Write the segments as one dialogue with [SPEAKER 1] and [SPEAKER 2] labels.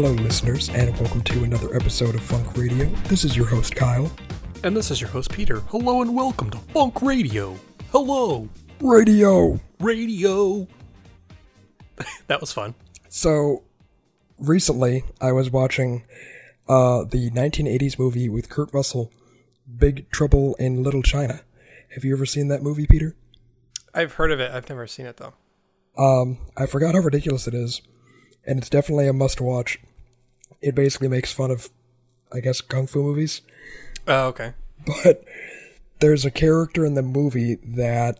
[SPEAKER 1] Hello, listeners, and welcome to another episode of Funk Radio. This is your host, Kyle.
[SPEAKER 2] And this is your host, Peter. Hello and welcome to Funk Radio. Hello,
[SPEAKER 1] Radio!
[SPEAKER 2] radio. that was fun.
[SPEAKER 1] So, recently, I was watching uh, the 1980s movie with Kurt Russell, Big Trouble in Little China. Have you ever seen that movie, Peter?
[SPEAKER 2] I've heard of it. I've never seen it though.
[SPEAKER 1] Um, I forgot how ridiculous it is, and it's definitely a must watch. It basically makes fun of, I guess, kung fu movies.
[SPEAKER 2] Oh, okay.
[SPEAKER 1] but there's a character in the movie that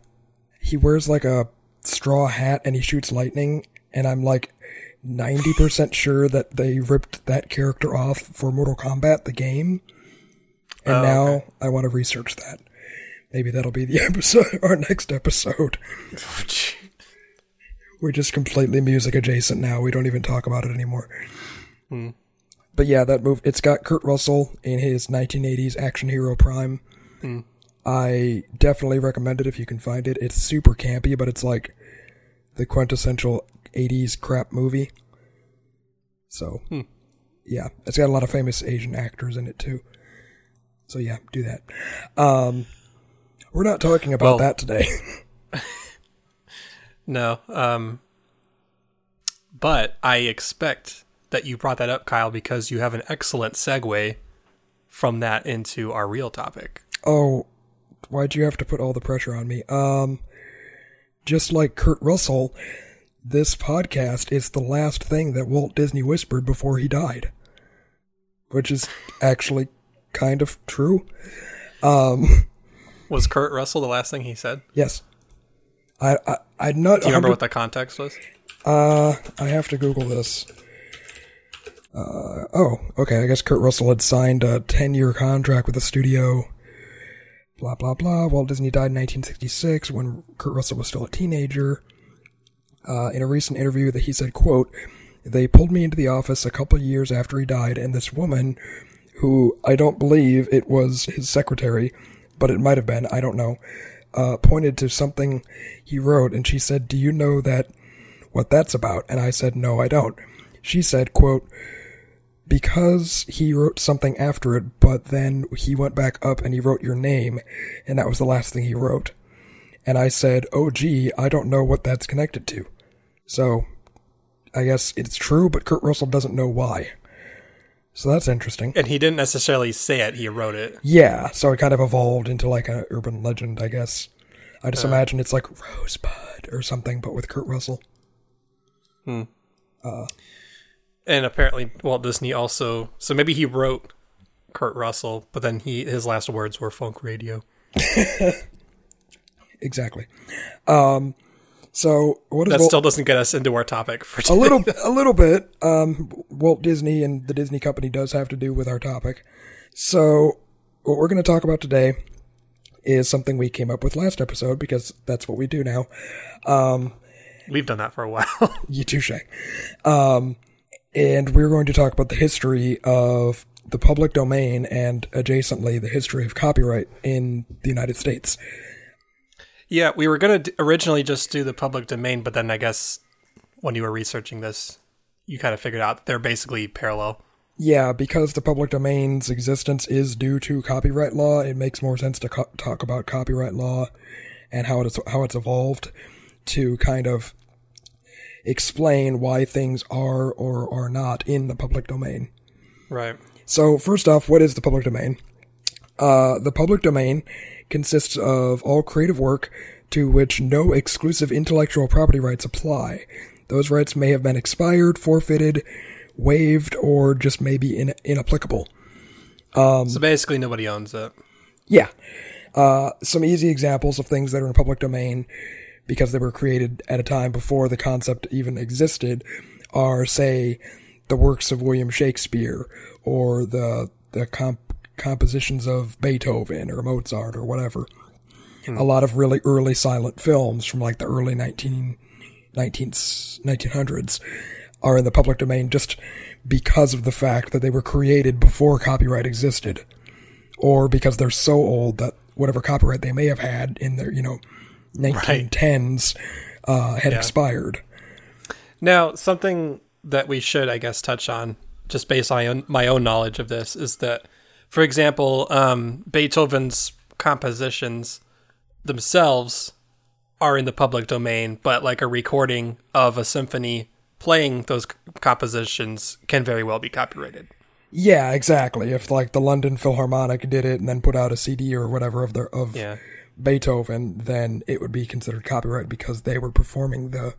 [SPEAKER 1] he wears like a straw hat and he shoots lightning and i'm like 90% sure that they ripped that character off for mortal kombat the game and
[SPEAKER 2] Oh,
[SPEAKER 1] now
[SPEAKER 2] okay.
[SPEAKER 1] i want to research that maybe that'll be the episode our next episode we're just completely music adjacent now we don't even talk about it anymore
[SPEAKER 2] Hmm.
[SPEAKER 1] But yeah that move it's got kurt russell in his 1980s action hero prime
[SPEAKER 2] Hmm.
[SPEAKER 1] I definitely recommend it if you can find it. It's super campy, but it's like the quintessential 80s crap movie. So,
[SPEAKER 2] Hmm.
[SPEAKER 1] yeah, it's got a lot of famous Asian actors in it too. So, yeah, do that. Um, we're not talking about
[SPEAKER 2] Well-
[SPEAKER 1] that today.
[SPEAKER 2] No. Um. But I expect that you brought that up, Kyle, because you have an excellent segue from that into our real topic.
[SPEAKER 1] oh, why'd you have to put all the pressure on me? Um, just like Kurt Russell, this podcast is the last thing that Walt Disney whispered before he died. Which is actually kind of true. Um,
[SPEAKER 2] Was Kurt Russell the last thing he said?
[SPEAKER 1] yes. I, I, I'd not.
[SPEAKER 2] Do you remember what the context was?
[SPEAKER 1] Uh, I have to Google this. Uh, oh, okay. I guess Kurt Russell had signed a 10 year contract with the studio. Blah, blah, blah. Walt Disney died in 1966 when Kurt Russell was still a teenager. Uh, in a recent interview that he said, quote, they pulled me into the office a couple years after he died and this woman, who I don't believe it was his secretary, but it might have been, I don't know, uh, pointed to something he wrote and she said, do you know that what that's about? And I said, no, I don't. She said, quote, because he wrote something after it, but then he went back up and he wrote your name, and that was the last thing he wrote. And I said, oh gee, I don't know what that's connected to. So, I guess it's true, but Kurt Russell doesn't know why. So that's interesting.
[SPEAKER 2] And he didn't necessarily say it; he wrote it.
[SPEAKER 1] Yeah, so it kind of evolved into like an urban legend, I guess. I just uh. imagine it's like Rosebud or something, but with Kurt Russell. Hmm.
[SPEAKER 2] Uh, And apparently, Walt Disney also. So maybe he wrote Kurt Russell, but then he his last words were funk radio.
[SPEAKER 1] Exactly. Um, so what
[SPEAKER 2] That
[SPEAKER 1] Walt-
[SPEAKER 2] still doesn't get us into our topic for
[SPEAKER 1] a little a little bit um walt disney and the disney company does have to do with our topic so what we're going to talk about today is something we came up with last episode because that's what we do now
[SPEAKER 2] We've done that for a while.
[SPEAKER 1] you touche um and we're going to talk about the history of the public domain and adjacently the history of copyright in the united states
[SPEAKER 2] yeah, we were gonna d- originally just do the public domain, but then I guess when you were researching this, you kind of figured out they're basically parallel.
[SPEAKER 1] Yeah, because the public domain's existence is due to copyright law, it makes more sense to co- talk about copyright law and how it's how it's evolved to kind of explain why things are or are not in the public domain.
[SPEAKER 2] Right.
[SPEAKER 1] So, first off, what is the public domain? Uh, the public domain consists of all creative work to which no exclusive intellectual property rights apply. Those rights may have been expired, forfeited, waived, or just maybe in- inapplicable.
[SPEAKER 2] so basically, nobody owns it.
[SPEAKER 1] Yeah. Uh, some easy examples of things that are in public domain because they were created at a time before the concept even existed are, say, the works of William Shakespeare or the the comp- compositions of Beethoven or Mozart or whatever. Hmm. A lot of really early silent films from like the early 19, 19, 1900s are in the public domain just because of the fact that they were created before copyright existed or because they're so old that whatever copyright they may have had in their, you know, 1910s uh, had
[SPEAKER 2] Yeah.
[SPEAKER 1] expired.
[SPEAKER 2] Now, something that we should, I guess, touch on just based on my own, knowledge of this, is that, for example, um, Beethoven's compositions themselves are in the public domain, but like a recording of a symphony playing those c- compositions can very well be copyrighted.
[SPEAKER 1] Yeah, exactly. If like the London Philharmonic did it and then put out a CD or whatever of their of
[SPEAKER 2] Yeah.
[SPEAKER 1] Beethoven, then it would be considered copyright because they were performing the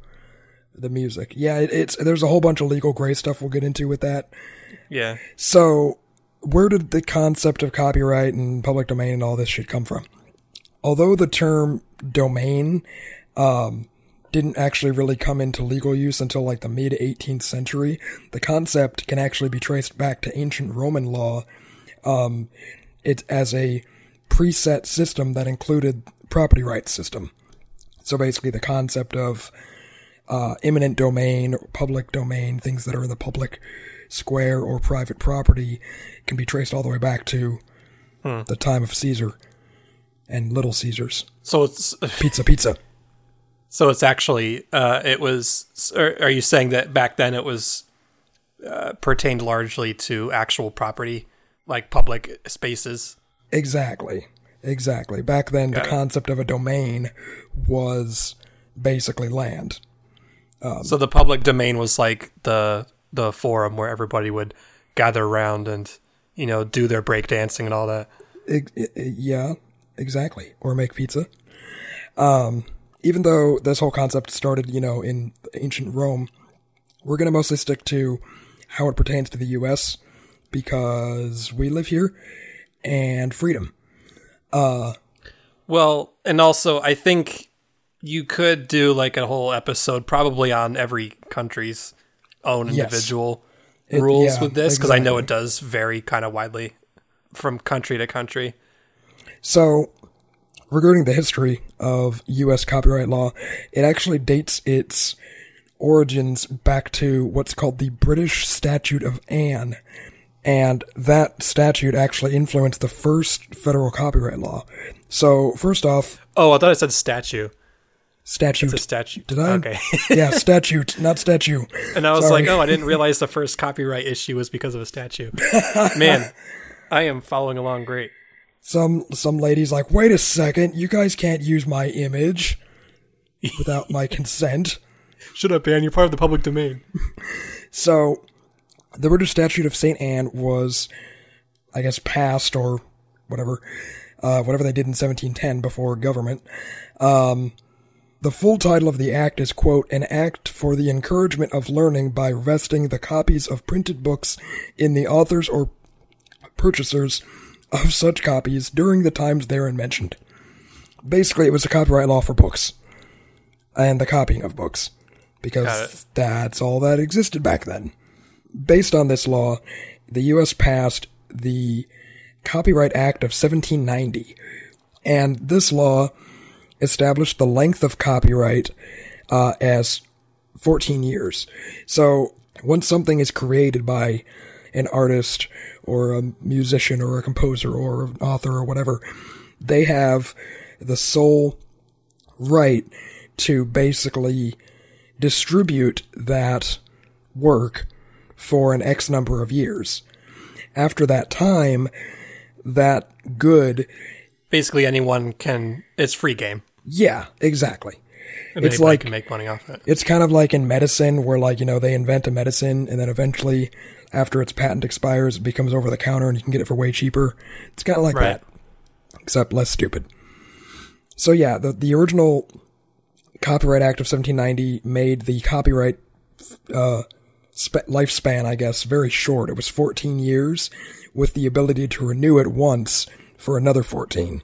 [SPEAKER 1] the music. Yeah, it, it's there's a whole bunch of legal gray stuff we'll get into with that.
[SPEAKER 2] Yeah.
[SPEAKER 1] So, where did the concept of copyright and public domain and all this shit come from? Although the term domain um, didn't actually really come into legal use until like the mid 18th century, the concept can actually be traced back to ancient Roman law. Um, it as a preset system that included property rights system. So basically, the concept of uh, eminent domain, public domain, things that are in the public square or private property, can be traced all the way back to the time of Caesar and Little Caesars.
[SPEAKER 2] So it's
[SPEAKER 1] Pizza, pizza.
[SPEAKER 2] so it's actually uh, it was. Are you saying that back then it was uh, pertained largely to actual property, like public spaces?
[SPEAKER 1] Exactly. Exactly. Back then,
[SPEAKER 2] Got
[SPEAKER 1] the
[SPEAKER 2] it.
[SPEAKER 1] concept of a domain was basically land.
[SPEAKER 2] so the public domain was like the the forum where everybody would gather around and you know do their breakdancing and all that.
[SPEAKER 1] Ex- i- i- yeah, exactly. Or make pizza. Um, even though this whole concept started, you know, in ancient Rome, we're going to mostly stick to how it pertains to the U.S. because we live here and freedom.
[SPEAKER 2] Uh, well, and also I think you could do like a whole episode probably on every country's own
[SPEAKER 1] Yes.
[SPEAKER 2] individual
[SPEAKER 1] It-
[SPEAKER 2] rules
[SPEAKER 1] yeah,
[SPEAKER 2] with this because I know it does vary kind of widely from country to country.
[SPEAKER 1] So, regarding the history of U.S. copyright law, it actually dates its origins back to what's called the British Statute of Anne. And that statute actually influenced the first federal copyright law. So, first off,
[SPEAKER 2] Oh, I thought I said statue.
[SPEAKER 1] statute.
[SPEAKER 2] It's a statue.
[SPEAKER 1] Did I?
[SPEAKER 2] Okay.
[SPEAKER 1] yeah, statute, not statue.
[SPEAKER 2] and I was
[SPEAKER 1] Sorry.
[SPEAKER 2] like, oh, I didn't realize the first copyright issue was because of a statue. Man, I am following along great.
[SPEAKER 1] Some some ladies like, wait a second, you guys can't use my image without my consent.
[SPEAKER 2] Shut up, man. You're part of the public domain.
[SPEAKER 1] So, the British Statute of St. Anne was, I guess, passed or whatever, uh, whatever they did in 1710 before government. Um, the full title of the act is, quote, an act for the encouragement of learning by vesting the copies of printed books in the authors or purchasers of such copies during the times therein mentioned. Basically, it was a copyright law for books and the copying of books because that's all that existed back then. Based on this law, the U.S. passed the Copyright Act of 1790, and this law established the length of copyright uh, as 14 years. So once something is created by an artist or a musician or a composer or an author or whatever, they have the sole right to basically distribute that work for an X number of years. After that time, that good,
[SPEAKER 2] Basically, anyone can. It's free game.
[SPEAKER 1] yeah, exactly.
[SPEAKER 2] And
[SPEAKER 1] It's like-
[SPEAKER 2] can make money off it.
[SPEAKER 1] It's kind of like in medicine where like, you know, they invent a medicine and then eventually after its patent expires, it becomes over the counter and you can get it for way cheaper. It's kind of like
[SPEAKER 2] Right.
[SPEAKER 1] that, except less stupid. So yeah, the, the original Copyright Act of 1790 made the copyright, uh, sp- lifespan, I guess, very short. It was 14 years with the ability to renew it once for another 14.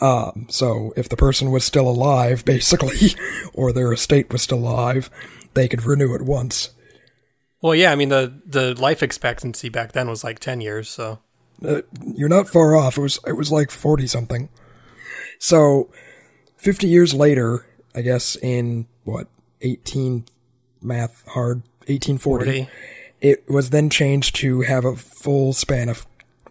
[SPEAKER 1] Um, so if the person was still alive, basically, or their estate was still alive, they could renew it once.
[SPEAKER 2] Well, yeah. I mean, the the life expectancy back then was like ten years. So
[SPEAKER 1] Uh, you're not far off. It was it was like 40 something. So 50 years later, I guess in what 18 math hard 1840,
[SPEAKER 2] 40.
[SPEAKER 1] it was then changed to have a full span of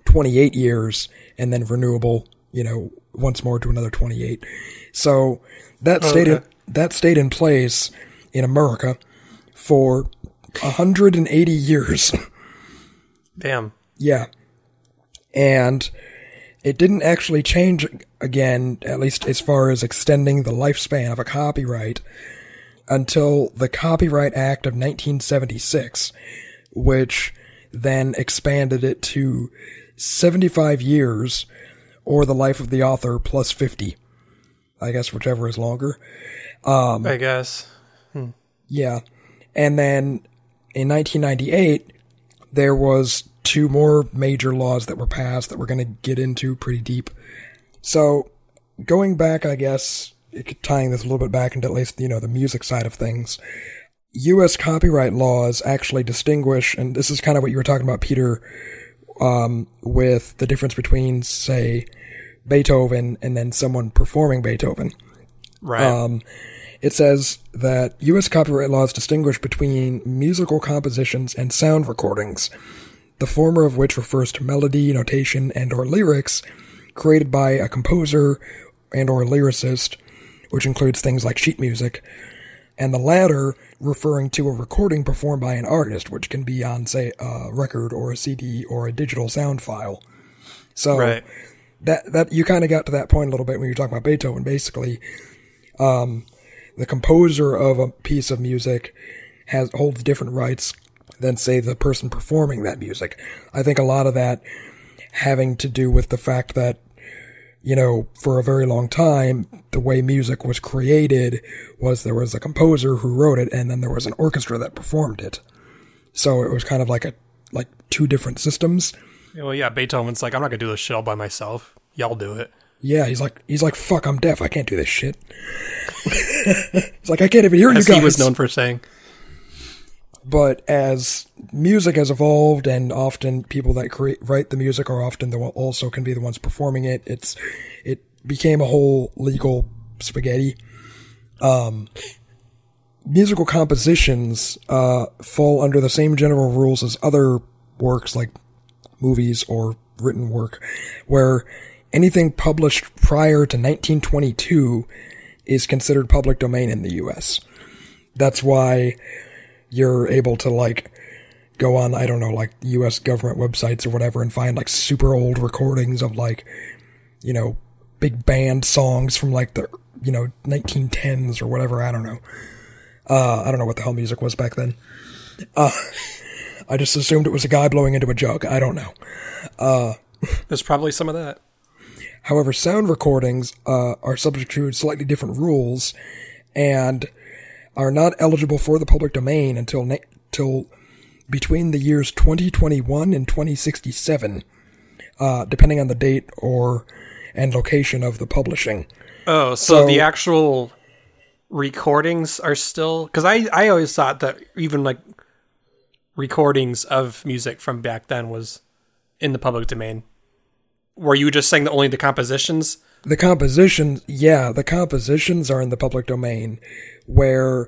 [SPEAKER 1] 28 years and then renewable, you know, once more to another 28. So that oh, stayed in, that stayed in place in America for 180 years.
[SPEAKER 2] Damn.
[SPEAKER 1] Yeah. And it didn't actually change again, at least as far as extending the lifespan of a copyright, until the Copyright Act of 1976, which then expanded it to 75 years or the life of the author plus 50. I guess whichever is longer.
[SPEAKER 2] Um, I guess. Hmm.
[SPEAKER 1] Yeah. And then in 1998, there was two more major laws that were passed that we're going to get into pretty deep. So, going back, I guess, tying this a little bit back into at least, you know, the music side of things, U.S. copyright laws actually distinguish, and this is kind of what you were talking about, Peter, um, with the difference between, say, Beethoven and then someone performing Beethoven.
[SPEAKER 2] Right.
[SPEAKER 1] Um, it says that U.S. copyright laws distinguish between musical compositions and sound recordings, the former of which refers to melody, notation, and/or lyrics created by a composer and/or lyricist, which includes things like sheet music, and the latter referring to a recording performed by an artist, which can be on, say, a record or a CD or a digital sound file. So
[SPEAKER 2] right.
[SPEAKER 1] that that you kind of got to that point a little bit when you're talking about Beethoven. Basically, um, the composer of a piece of music has holds different rights than say the person performing that music. I think a lot of that having to do with the fact that you know for a very long time the way music was created was there was a composer who wrote it and then there was an orchestra that performed it. So it was kind of like a like two different systems.
[SPEAKER 2] Well, yeah, Beethoven's like, I'm not gonna do this shit all by myself. Y'all do it.
[SPEAKER 1] Yeah, he's like he's like fuck, I'm deaf. I can't do this shit. he's like I can't even hear
[SPEAKER 2] As
[SPEAKER 1] you guys.
[SPEAKER 2] he was known for saying.
[SPEAKER 1] But as music has evolved, and often people that create write the music are often the also can be the ones performing it. It's it became a whole legal spaghetti. Um, musical compositions uh, fall under the same general rules as other works like movies or written work, where anything published prior to 1922 is considered public domain in the U.S. That's why you're able to like go on, I don't know, like U.S. government websites or whatever and find like super old recordings of like, you know, big band songs from like the, you know, 1910s or whatever. I don't know. Uh, I don't know what the hell music was back then. Uh, I just assumed it was a guy blowing into a jug. I don't know.
[SPEAKER 2] There's probably some of that.
[SPEAKER 1] However, sound recordings uh, are subject to slightly different rules and are not eligible for the public domain until na- till between the years 2021 and 2067, uh, depending on the date or and location of the publishing.
[SPEAKER 2] Oh, so,
[SPEAKER 1] So-
[SPEAKER 2] the actual recordings are still because I I always thought that even like recordings of music from back then was in the public domain. Were you just saying that only the compositions?
[SPEAKER 1] The compositions, yeah, the compositions are in the public domain, where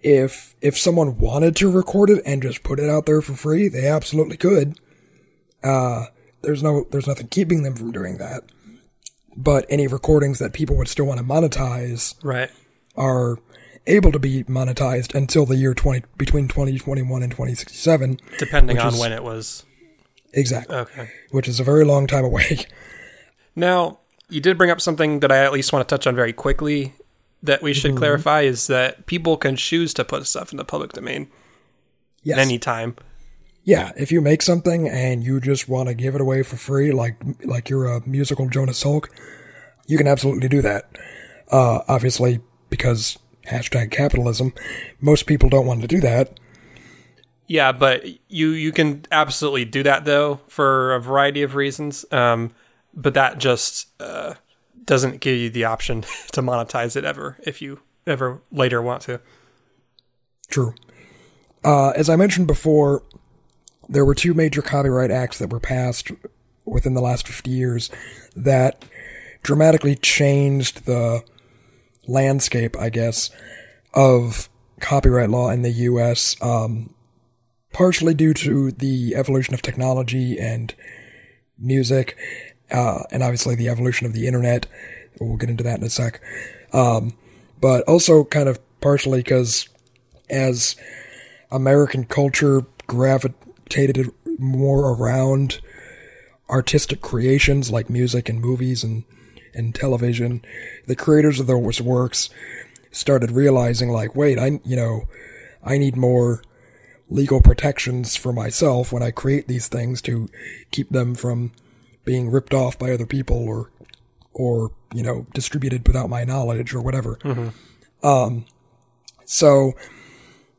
[SPEAKER 1] if if someone wanted to record it and just put it out there for free, they absolutely could. Uh, there's no, there's nothing keeping them from doing that. But any recordings that people would still want to monetize
[SPEAKER 2] Right.
[SPEAKER 1] are able to be monetized until the year 20, between 2021 and 2067.
[SPEAKER 2] Depending on
[SPEAKER 1] is-
[SPEAKER 2] when it was.
[SPEAKER 1] Exactly.
[SPEAKER 2] Okay.
[SPEAKER 1] Which is a very long time away.
[SPEAKER 2] Now, you did bring up something that I at least want to touch on very quickly that we should clarify is that people can choose to put stuff in the public domain
[SPEAKER 1] Yes.
[SPEAKER 2] at any time.
[SPEAKER 1] Yeah, if you make something and you just want to give it away for free, like like you're a musical Jonas Salk, you can absolutely do that. Uh, obviously, because hashtag capitalism, most people don't want to do that.
[SPEAKER 2] Yeah, but you you can absolutely do that though for a variety of reasons. Um, but that just uh, doesn't give you the option to monetize it ever if you ever later want to.
[SPEAKER 1] True. Uh, as I mentioned before, there were two major copyright acts that were passed within the last 50 years that dramatically changed the landscape, I guess, of copyright law in the U.S., um, partially due to the evolution of technology and music, uh, and obviously the evolution of the internet. We'll get into that in a sec. Um, but also kind of partially because as American culture gravitated more around artistic creations like music and movies and, and television, the creators of those works started realizing like, wait, I, you know, I need more legal protections for myself when I create these things to keep them from being ripped off by other people or, or, you know, distributed without my knowledge or whatever. Um, so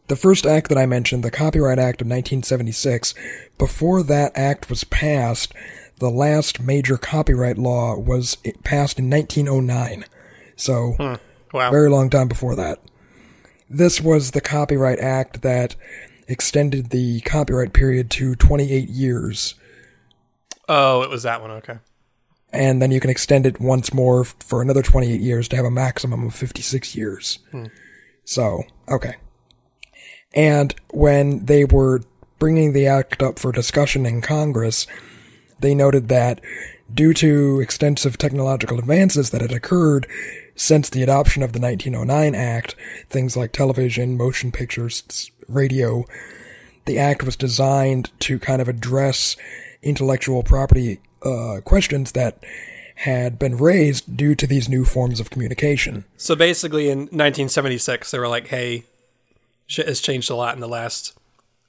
[SPEAKER 1] the first act that I mentioned, the Copyright Act of 1976, before that act was passed, the last major copyright law was passed in 1909. So,
[SPEAKER 2] Wow.
[SPEAKER 1] very long time before that. This was the Copyright Act that extended the copyright period to 28 years.
[SPEAKER 2] Oh, it was that one. Okay.
[SPEAKER 1] And then you can extend it once more for another 28 years to have a maximum of 56 years. Hmm. So, okay. And when they were bringing the act up for discussion in Congress, they noted that due to extensive technological advances that had occurred since the adoption of the 1909 Act, things like television, motion pictures, radio, the act was designed to kind of address intellectual property uh, questions that had been raised due to these new forms of communication.
[SPEAKER 2] So basically, in 1976, they were like, "Hey, shit has changed a lot in the last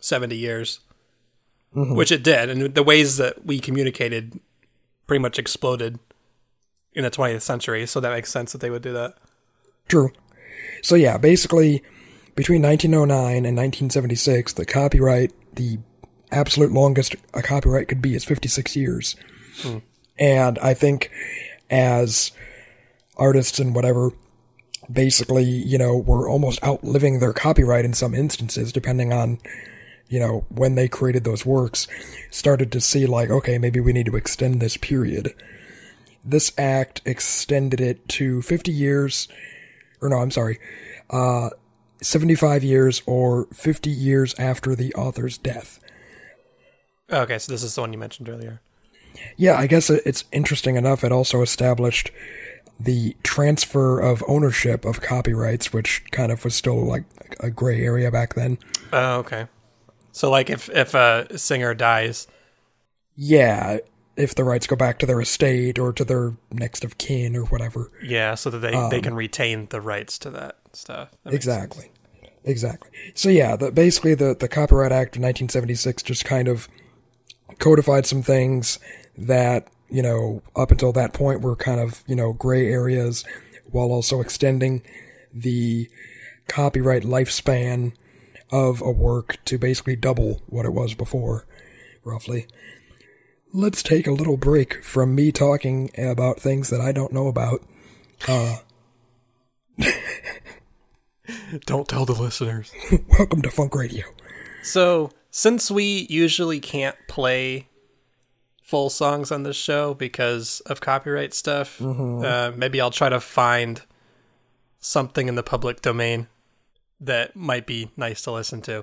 [SPEAKER 2] 70 years," which it did, and the ways that we communicated pretty much exploded in the 20th century. So that makes sense that they would do that.
[SPEAKER 1] True. So yeah, basically, between 1909 and 1976, the copyright, the absolute longest a copyright could be is 56 years. And I think as artists and whatever, basically, you know, were almost outliving their copyright in some instances, depending on, you know, when they created those works, started to see like, okay, maybe we need to extend this period. This act extended it to 50 years, or no, I'm sorry, uh, 75 years or 50 years after the author's death.
[SPEAKER 2] Okay, so this is the one you mentioned earlier.
[SPEAKER 1] Yeah, I guess it's interesting enough. It also established the transfer of ownership of copyrights, which kind of was still like a gray area back then.
[SPEAKER 2] Oh, okay. So, like, if if a singer dies,
[SPEAKER 1] Yeah, if the rights go back to their estate or to their next of kin or whatever.
[SPEAKER 2] yeah, so that they they can um, retain the rights to that stuff. That.
[SPEAKER 1] Exactly. Exactly. So yeah, the, basically the, the Copyright Act of 1976 just kind of codified some things that, you know, up until that point were kind of, you know, gray areas while also extending the copyright lifespan of a work to basically double what it was before, roughly. Let's take a little break from me talking about things that I don't know about.
[SPEAKER 2] Uh, don't tell the listeners.
[SPEAKER 1] Welcome to Funk Radio.
[SPEAKER 2] So, since we usually can't play full songs on this show because of copyright stuff, uh, maybe I'll try to find something in the public domain that might be nice to listen to.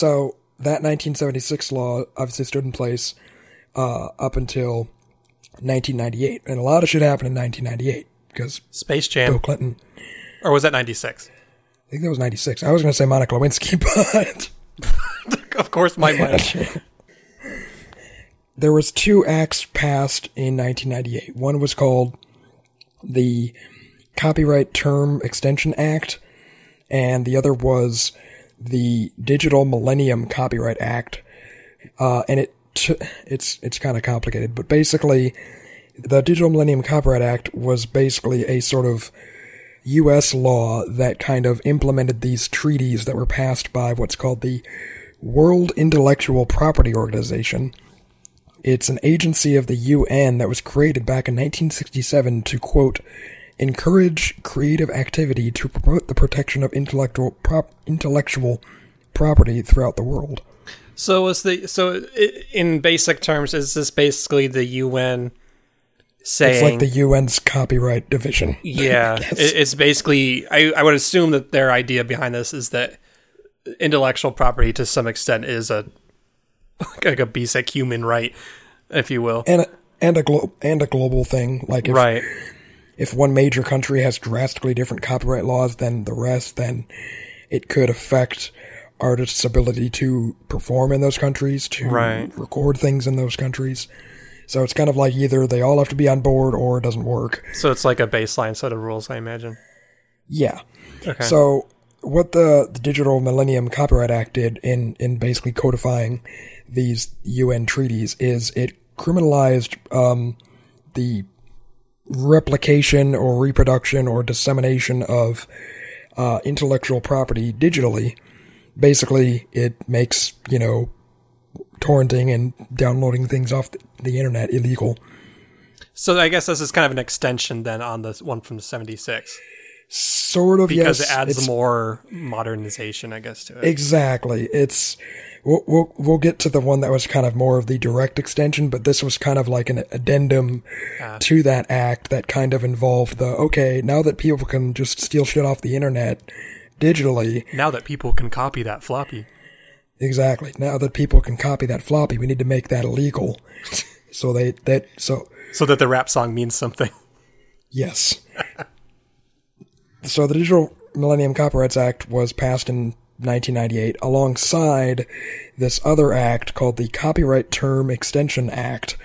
[SPEAKER 1] So that 1976 law obviously stood in place uh, up until 1998, and a lot of shit happened in 1998 because
[SPEAKER 2] Space Jam, Bill
[SPEAKER 1] Clinton.
[SPEAKER 2] or was that '96?
[SPEAKER 1] I think that was 96. I was going to say Monica Lewinsky, but
[SPEAKER 2] of course, my mind.
[SPEAKER 1] there was two acts passed in 1998. One was called the Copyright Term Extension Act, and the other was the Digital Millennium Copyright Act. Uh, and it it's it's kind of complicated, but basically, the Digital Millennium Copyright Act was basically a sort of U.S. law that kind of implemented these treaties that were passed by what's called the World Intellectual Property Organization. It's an agency of the UN that was created back in 1967 to quote encourage creative activity to promote the protection of intellectual prop- intellectual property throughout the world.
[SPEAKER 2] So was the so in basic terms is this basically the UN saying
[SPEAKER 1] It's like the UN's copyright division.
[SPEAKER 2] yeah it's basically I, I would assume that their idea behind this is that intellectual property to some extent is a like a basic human right if you will
[SPEAKER 1] and a, and a glo- and a global thing. Like if
[SPEAKER 2] right
[SPEAKER 1] if one major country has drastically different copyright laws than the rest, then it could affect artists' ability to perform in those countries, to
[SPEAKER 2] Right.
[SPEAKER 1] record things in those countries. So it's kind of like either they all have to be on board or it doesn't work.
[SPEAKER 2] so it's like a baseline set of rules I imagine
[SPEAKER 1] Yeah.
[SPEAKER 2] okay
[SPEAKER 1] So what the, the Digital Millennium Copyright Act did in, in basically codifying these UN treaties is it criminalized um, the replication or reproduction or dissemination of uh, intellectual property digitally. Basically, it makes, you know, torrenting and downloading things off the, internet illegal.
[SPEAKER 2] so I guess this is kind of an extension then on the one from the 76
[SPEAKER 1] Sort of,
[SPEAKER 2] because
[SPEAKER 1] yes.
[SPEAKER 2] it adds more modernization I guess to it
[SPEAKER 1] Exactly. It's we'll, we'll we'll get to the one that was kind of more of the direct extension, but this was kind of like an addendum
[SPEAKER 2] Ah.
[SPEAKER 1] to that act that kind of involved the okay, now that people can just steal shit off the internet digitally,
[SPEAKER 2] now that people can copy that floppy
[SPEAKER 1] exactly. Now that people can copy that floppy, we need to make that illegal. so they that so
[SPEAKER 2] so that the rap song means something
[SPEAKER 1] Yes. so the Digital Millennium Copyrights Act was passed in 1998 alongside this other act called the Copyright Term Extension Act.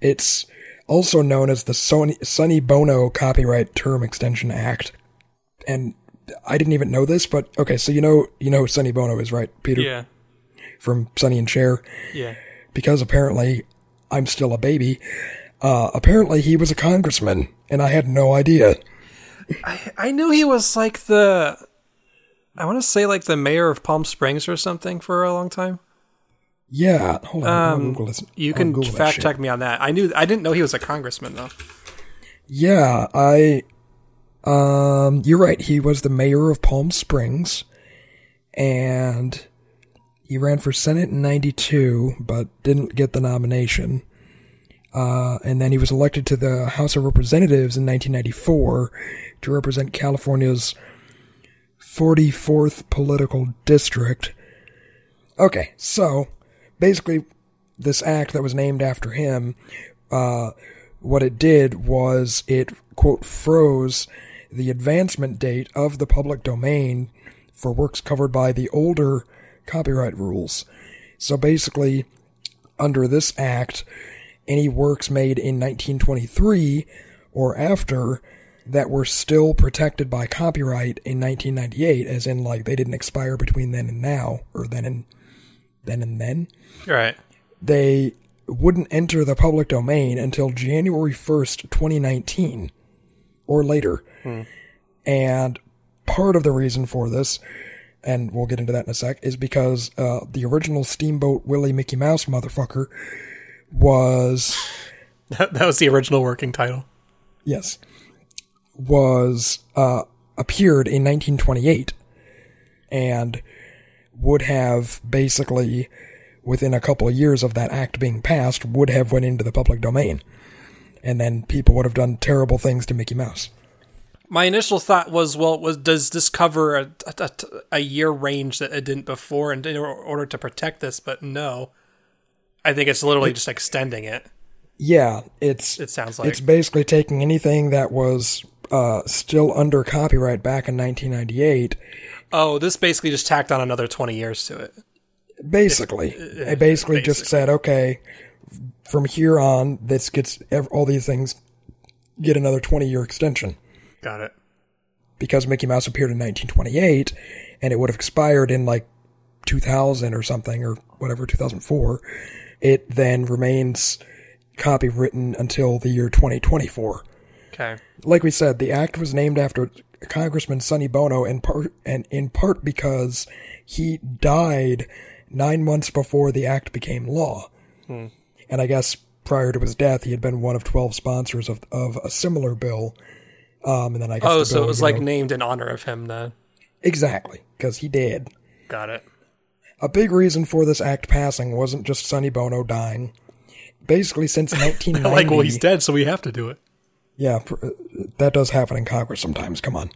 [SPEAKER 1] It's also known as the Sony, Sonny Bono Copyright Term Extension Act. And I didn't even know this, but okay, so you know you know who Sonny Bono is, right, Peter?
[SPEAKER 2] yeah
[SPEAKER 1] From Sonny and Cher
[SPEAKER 2] yeah
[SPEAKER 1] because apparently I'm still a baby. Uh, apparently he was a congressman, and I had no idea.
[SPEAKER 2] I, I knew he was like the I want to say like the mayor of Palm Springs or something for a long time.
[SPEAKER 1] Yeah, hold on.
[SPEAKER 2] Um,
[SPEAKER 1] Google this.
[SPEAKER 2] You can fact check me on that. I knew I didn't know he was a congressman though.
[SPEAKER 1] Yeah, I. Um, you're right. He was the mayor of Palm Springs, and he ran for Senate in '92, but didn't get the nomination. Uh, and then he was elected to the House of Representatives in 1994 to represent California's 44th political district. Okay, so basically, this act that was named after him, uh, what it did was it, quote, froze the advancement date of the public domain for works covered by the older copyright rules. So basically, under this act, any works made in 1923 or after that were still protected by copyright in 1998, as in like they didn't expire between then and now, or then and then and then,
[SPEAKER 2] Right.
[SPEAKER 1] they wouldn't enter the public domain until January 1st, 2019, or later. And part of the reason for this, and we'll get into that in a sec, is because uh, the original Steamboat Willie Mickey Mouse motherfucker was
[SPEAKER 2] That, that was the original working title.
[SPEAKER 1] yes, was uh, appeared in 1928 and would have basically within a couple of years of that act being passed would have went into the public domain and then people would have done terrible things to Mickey Mouse.
[SPEAKER 2] My initial thought was, well, was does this cover a, a, a year range that it didn't before, and in order to protect this? But no, I think it's literally just extending it.
[SPEAKER 1] Yeah, it's
[SPEAKER 2] It sounds like
[SPEAKER 1] it's basically taking anything that was uh, still under copyright back in 1998.
[SPEAKER 2] oh, this basically just tacked on another twenty years to it.
[SPEAKER 1] Basically, it basically just said, okay, from here on, this gets all these things get another 20 year extension
[SPEAKER 2] Got it.
[SPEAKER 1] because Mickey Mouse appeared in 1928, and it would have expired in like 2000 or something or whatever 2004. It then remains copywritten until the year 2024.
[SPEAKER 2] Okay.
[SPEAKER 1] like we said, the act was named after Congressman Sonny Bono, in part and in part because he died nine months before the act became law. And I guess prior to his death, he had been one of twelve sponsors of of a similar bill. Um, and then I guess
[SPEAKER 2] Oh, so
[SPEAKER 1] bill,
[SPEAKER 2] it was like
[SPEAKER 1] know-
[SPEAKER 2] named in honor of him then.
[SPEAKER 1] exactly because he did.
[SPEAKER 2] Got it.
[SPEAKER 1] A big reason for this act passing wasn't just Sonny Bono dying. Basically, since 1990,
[SPEAKER 2] Like, well, he's dead, so we have to do it.
[SPEAKER 1] Yeah, uh, that does happen in Congress sometimes. Come on.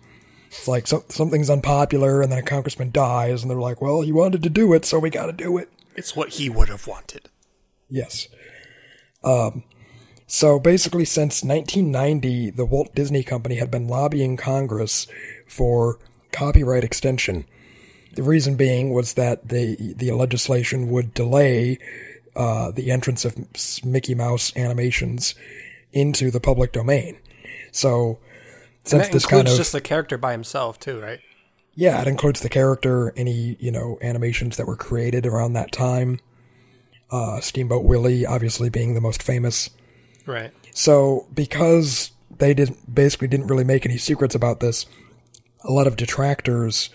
[SPEAKER 1] It's like so, something's unpopular and then a congressman dies and they're like, well, he wanted to do it, so we got to do it.
[SPEAKER 2] It's what he would have wanted.
[SPEAKER 1] Yes. Um, so basically, since 1990, the Walt Disney Company had been lobbying Congress for copyright extension. The reason being was that the the legislation would delay uh, the entrance of Mickey Mouse animations into the public domain. So, since this kind of
[SPEAKER 2] just the character by himself too, right?
[SPEAKER 1] yeah, it includes the character, any, you know, animations that were created around that time. Uh, Steamboat Willie, obviously being the most famous.
[SPEAKER 2] Right.
[SPEAKER 1] So, because they did basically didn't really make any secrets about this, a lot of detractors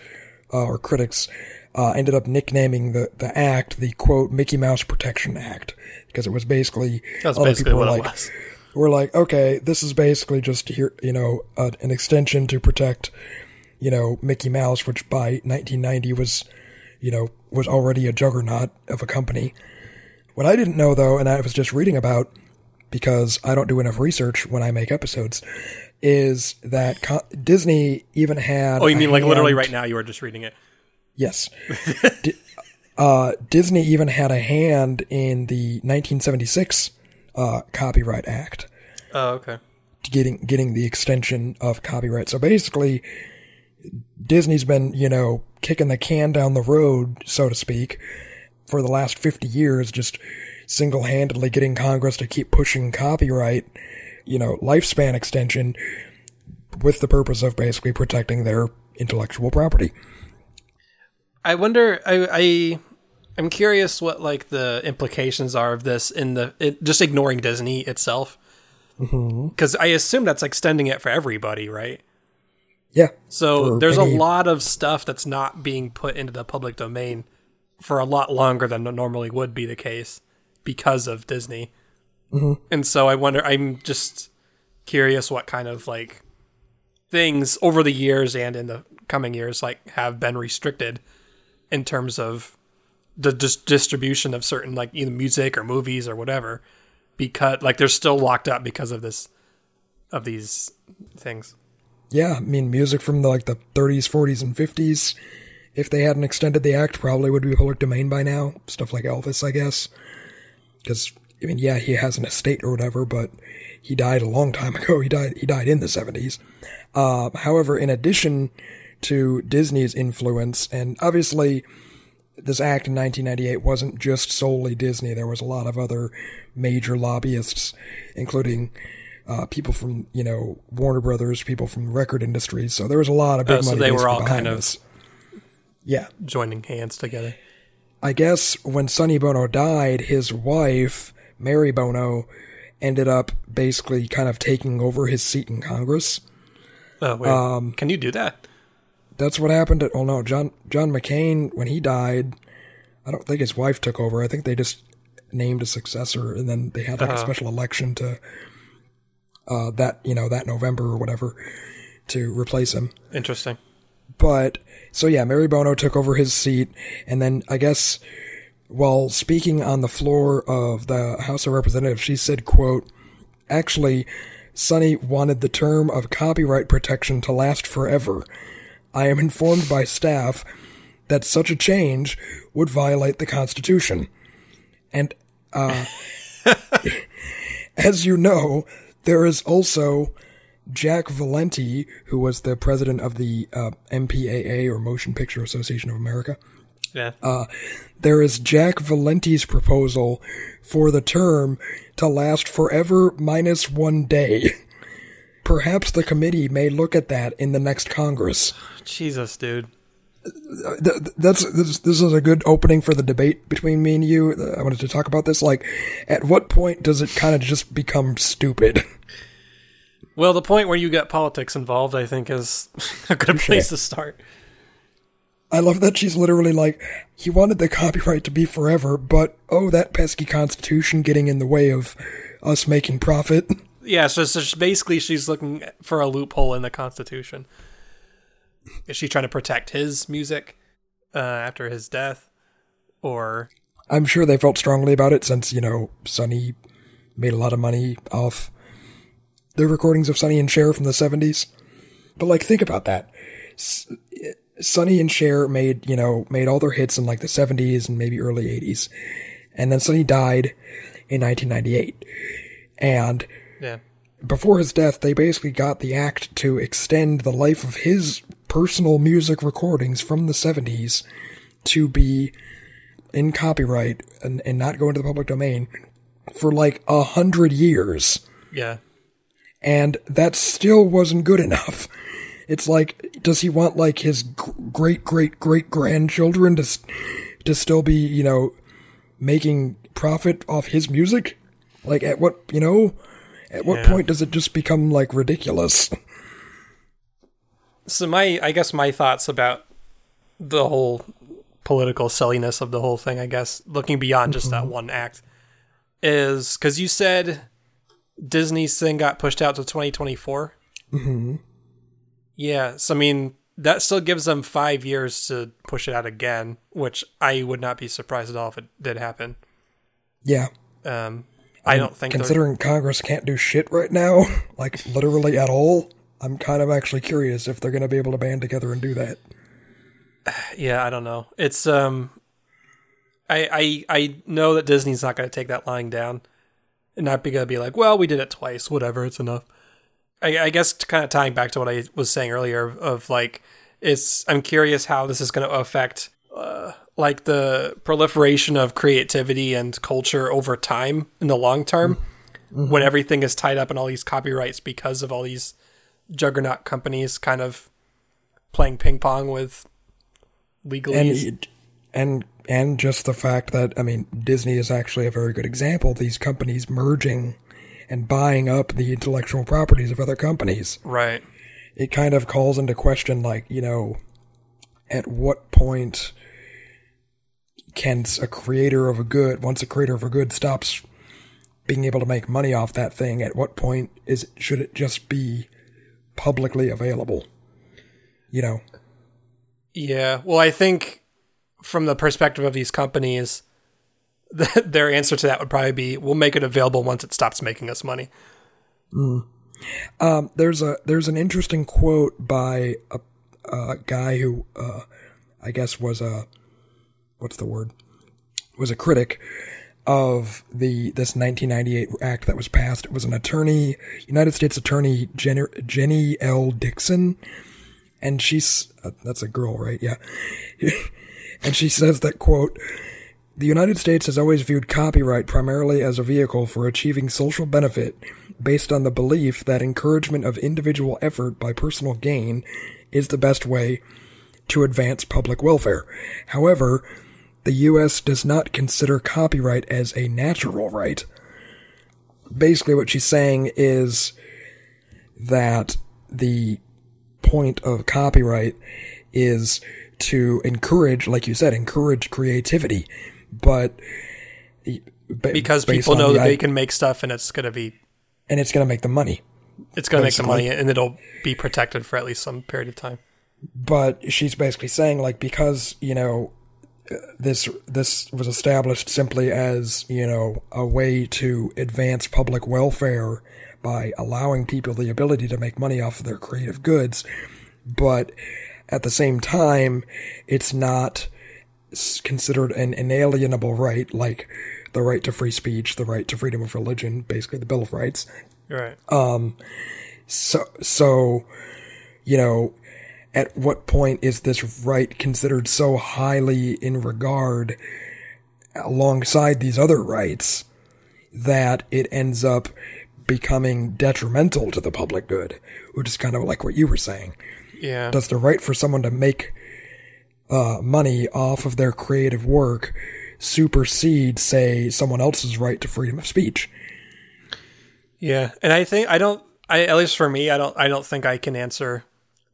[SPEAKER 1] uh, or critics uh, ended up nicknaming the, the act the quote Mickey Mouse Protection Act because it was basically
[SPEAKER 2] That's
[SPEAKER 1] other
[SPEAKER 2] basically
[SPEAKER 1] people were like, we're like, okay, this is basically just here, you know, uh, an extension to protect, you know, Mickey Mouse, which by 1990 was, you know, was already a juggernaut of a company. What I didn't know though, and I was just reading about because I don't do enough research when I make episodes, is that co- Disney even had.
[SPEAKER 2] Oh, you mean like literally right now you are just reading it?
[SPEAKER 1] Yes. Di- uh, Disney even had a hand in the 1976 uh, Copyright Act
[SPEAKER 2] Oh, okay.
[SPEAKER 1] getting getting the extension of copyright. So basically, Disney's been you know kicking the can down the road, so to speak, for the last fifty years, just single handedly getting Congress to keep pushing copyright, you know, lifespan extension, with the purpose of basically protecting their intellectual property.
[SPEAKER 2] I wonder. I, I I'm curious what like the implications are of this in the it, just ignoring Disney itself. Mm-hmm. Because I assume that's extending it for everybody, right?
[SPEAKER 1] Yeah.
[SPEAKER 2] So there's
[SPEAKER 1] any-
[SPEAKER 2] a lot of stuff that's not being put into the public domain for a lot longer than normally would be the case because of Disney. Mm-hmm. And so I wonder. I'm just curious what kind of like things over the years and in the coming years like have been restricted in terms of the dis- distribution of certain like either music or movies or whatever because like they're still locked up because of this of these things.
[SPEAKER 1] Yeah, I mean, music from the, like the 30s, 40s, and 50s, if they hadn't extended the act, probably would be public domain by now. Stuff like Elvis, I guess. Because I mean, yeah, he has an estate or whatever, but he died a long time ago. He died. He died in the 70s. Uh, however, in addition to Disney's influence, and obviously. This act in 1998 wasn't just solely Disney. There was a lot of other major lobbyists, including uh, people from you know Warner Brothers, people from the record industry. So there was a lot of big
[SPEAKER 2] Oh, so
[SPEAKER 1] money.
[SPEAKER 2] they were all kind of-
[SPEAKER 1] this. Yeah,
[SPEAKER 2] Joining hands together.
[SPEAKER 1] I guess when Sonny Bono died, his wife Mary Bono ended up basically kind of taking over his seat in Congress.
[SPEAKER 2] Oh wait,
[SPEAKER 1] Um,
[SPEAKER 2] can you do that?
[SPEAKER 1] That's what happened at. Oh no, John John McCain when he died. I don't think his wife took over. I think they just named a successor, and then they had like a
[SPEAKER 2] Uh-huh.
[SPEAKER 1] special election to uh, that you know that November or whatever to replace him.
[SPEAKER 2] Interesting.
[SPEAKER 1] But so yeah, Mary Bono took over his seat, and then I guess while speaking on the floor of the House of Representatives, she said, "quote Actually, Sonny wanted the term of copyright protection to last forever. I am informed by staff that such a change would violate the Constitution. And, uh, as you know, there is also Jack Valenti, who was the president of the uh, MPAA, or Motion Picture Association of America.
[SPEAKER 2] Yeah.
[SPEAKER 1] Uh, there is Jack Valenti's proposal for the term to last forever minus one day. Perhaps the committee may look at that in the next Congress.
[SPEAKER 2] Jesus, dude.
[SPEAKER 1] That's this, this is a good opening for the debate between me and you. I wanted to talk about this. Like, at what point does it kind of just become stupid?
[SPEAKER 2] Well, the point where you get politics involved, I think, is a good place to start.
[SPEAKER 1] I love that she's literally like, he wanted the copyright to be forever, but oh, that pesky constitution getting in the way of us making profit.
[SPEAKER 2] Yeah, so, so basically, she's looking for a loophole in the Constitution. Is she trying to protect his music uh, after his death, or
[SPEAKER 1] I'm sure they felt strongly about it since, you know, Sonny made a lot of money off the recordings of Sonny and Cher from the 70s. But, like, think about that. S- Sonny and Cher made, you know, made all their hits in, like, the 70s and maybe early 80s. And then Sonny died in 1998. And
[SPEAKER 2] yeah,
[SPEAKER 1] before his death, they basically got the act to extend the life of his personal music recordings from the 70s to be in copyright and, and not go into the public domain for like a hundred years.
[SPEAKER 2] yeah,
[SPEAKER 1] And that still wasn't good enough. It's like, does he want like his great, great, great grandchildren to, to still be, you know, making profit off his music? Like at what, you know, at what
[SPEAKER 2] Yeah.
[SPEAKER 1] point does it just become like ridiculous?
[SPEAKER 2] So my, I guess my thoughts about the whole political silliness of the whole thing, I guess, looking beyond just that one act, is because you said Disney's thing got pushed out to 2024. Mm-hmm. Yeah, so I mean that still gives them five years to push it out again, which I would not be surprised at all if it did happen.
[SPEAKER 1] Yeah.
[SPEAKER 2] Um, I don't think
[SPEAKER 1] Considering Congress can't do shit right now, like literally at all, I'm kind of actually curious if they're going to be able to band together and do that.
[SPEAKER 2] Yeah, I don't know. It's um, I I I know that Disney's not going to take that lying down, and not be going to be like, well, we did it twice, whatever, it's enough. I, I guess kind of tying back to what I was saying earlier of, of like, it's I'm curious how this is going to affect uh, like the proliferation of creativity and culture over time in the long term, when everything is tied up in all these copyrights because of all these juggernaut companies kind of playing ping pong with legalese.
[SPEAKER 1] And and and just the fact that I mean Disney is actually a very good example. These companies merging and buying up the intellectual properties of other companies.
[SPEAKER 2] Right.
[SPEAKER 1] It kind of calls into question, like you know, at what point can a creator of a good, once a creator of a good stops being able to make money off that thing, at what point is should it just be publicly available? You know,
[SPEAKER 2] Yeah. Well, I think from the perspective of these companies, their answer to that would probably be, "We'll make it available once it stops making us money."
[SPEAKER 1] Um, there's a there's an interesting quote by a, a guy who uh, I guess was a what's the word was a critic of the this 1998 act that was passed. It was an attorney, United States Attorney Jenny, Jenny L. Dixon, and she's uh, that's a girl, right? Yeah, and she says that quote. The United States has always viewed copyright primarily as a vehicle for achieving social benefit based on the belief that encouragement of individual effort by personal gain is the best way to advance public welfare. However, the U.S. does not consider copyright as a natural right. Basically, what she's saying is that the point of copyright is to encourage, like you said, encourage creativity, but
[SPEAKER 2] Because people know
[SPEAKER 1] the
[SPEAKER 2] that they can make stuff and it's going to be
[SPEAKER 1] and it's going to make them money.
[SPEAKER 2] it's going to make the money and it'll be protected for at least some period of time.
[SPEAKER 1] But she's basically saying, like, because, you know, this this was established simply as you know a way to advance public welfare by allowing people the ability to make money off of their creative goods, but at the same time, it's not considered an inalienable right like the right to free speech, the right to freedom of religion, basically the Bill of Rights.
[SPEAKER 2] Right.
[SPEAKER 1] Um, so so you know at what point is this right considered so highly in regard alongside these other rights that it ends up becoming detrimental to the public good, which is kind of like what you were saying.
[SPEAKER 2] Yeah.
[SPEAKER 1] Does the right for someone to make uh, money off of their creative work supersede, say, someone else's right to freedom of speech?
[SPEAKER 2] Yeah, and I think I don't. I at least for me, I don't. I don't think I can answer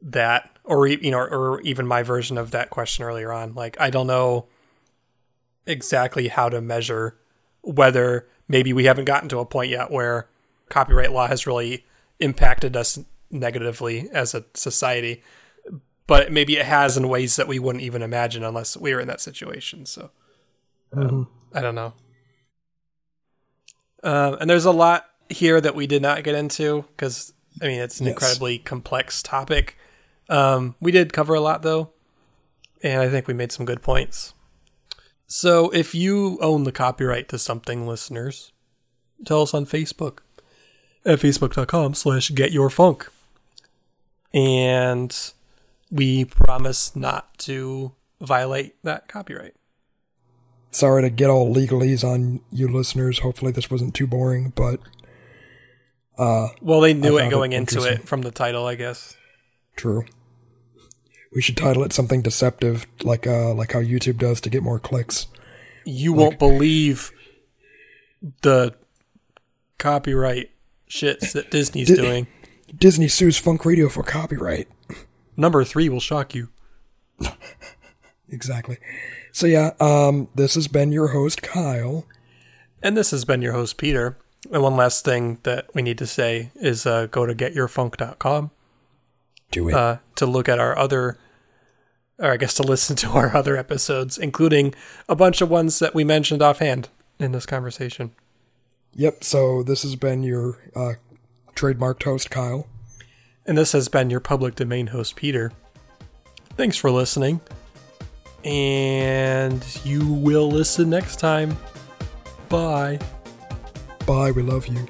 [SPEAKER 2] that or you know or even my version of that question earlier on like i don't know exactly how to measure whether maybe we haven't gotten to a point yet where copyright law has really impacted us negatively as a society but maybe it has in ways that we wouldn't even imagine unless we were in that situation so
[SPEAKER 1] mm-hmm.
[SPEAKER 2] i don't know um, and there's a lot here that we did not get into because i mean it's an yes. incredibly complex topic um, we did cover a lot though, and I think we made some good points. So if you own the copyright to something, listeners, tell us on Facebook at facebook.com slash getyourfunk. And we promise not to violate that copyright.
[SPEAKER 1] Sorry to get all legalese on you listeners. Hopefully this wasn't too boring, but uh
[SPEAKER 2] Well they knew it going it into it from the title, I guess.
[SPEAKER 1] True. We should title it something deceptive, like uh, like how YouTube does to get more clicks.
[SPEAKER 2] You like, won't believe the copyright shits that Disney's Di- doing.
[SPEAKER 1] Disney sues Funk Radio for copyright.
[SPEAKER 2] Number three will shock you.
[SPEAKER 1] exactly. So yeah, um, this has been your host Kyle,
[SPEAKER 2] and this has been your host Peter. And one last thing that we need to say is uh, go to getyourfunk.com.
[SPEAKER 1] Do it.
[SPEAKER 2] Uh, to look at our other or I guess to listen to our other episodes, including a bunch of ones that we mentioned offhand in this conversation.
[SPEAKER 1] Yep. So this has been your uh, trademarked host, Kyle.
[SPEAKER 2] And this has been your public domain host, Peter. Thanks for listening. And you will listen next time. Bye.
[SPEAKER 1] Bye. We love you.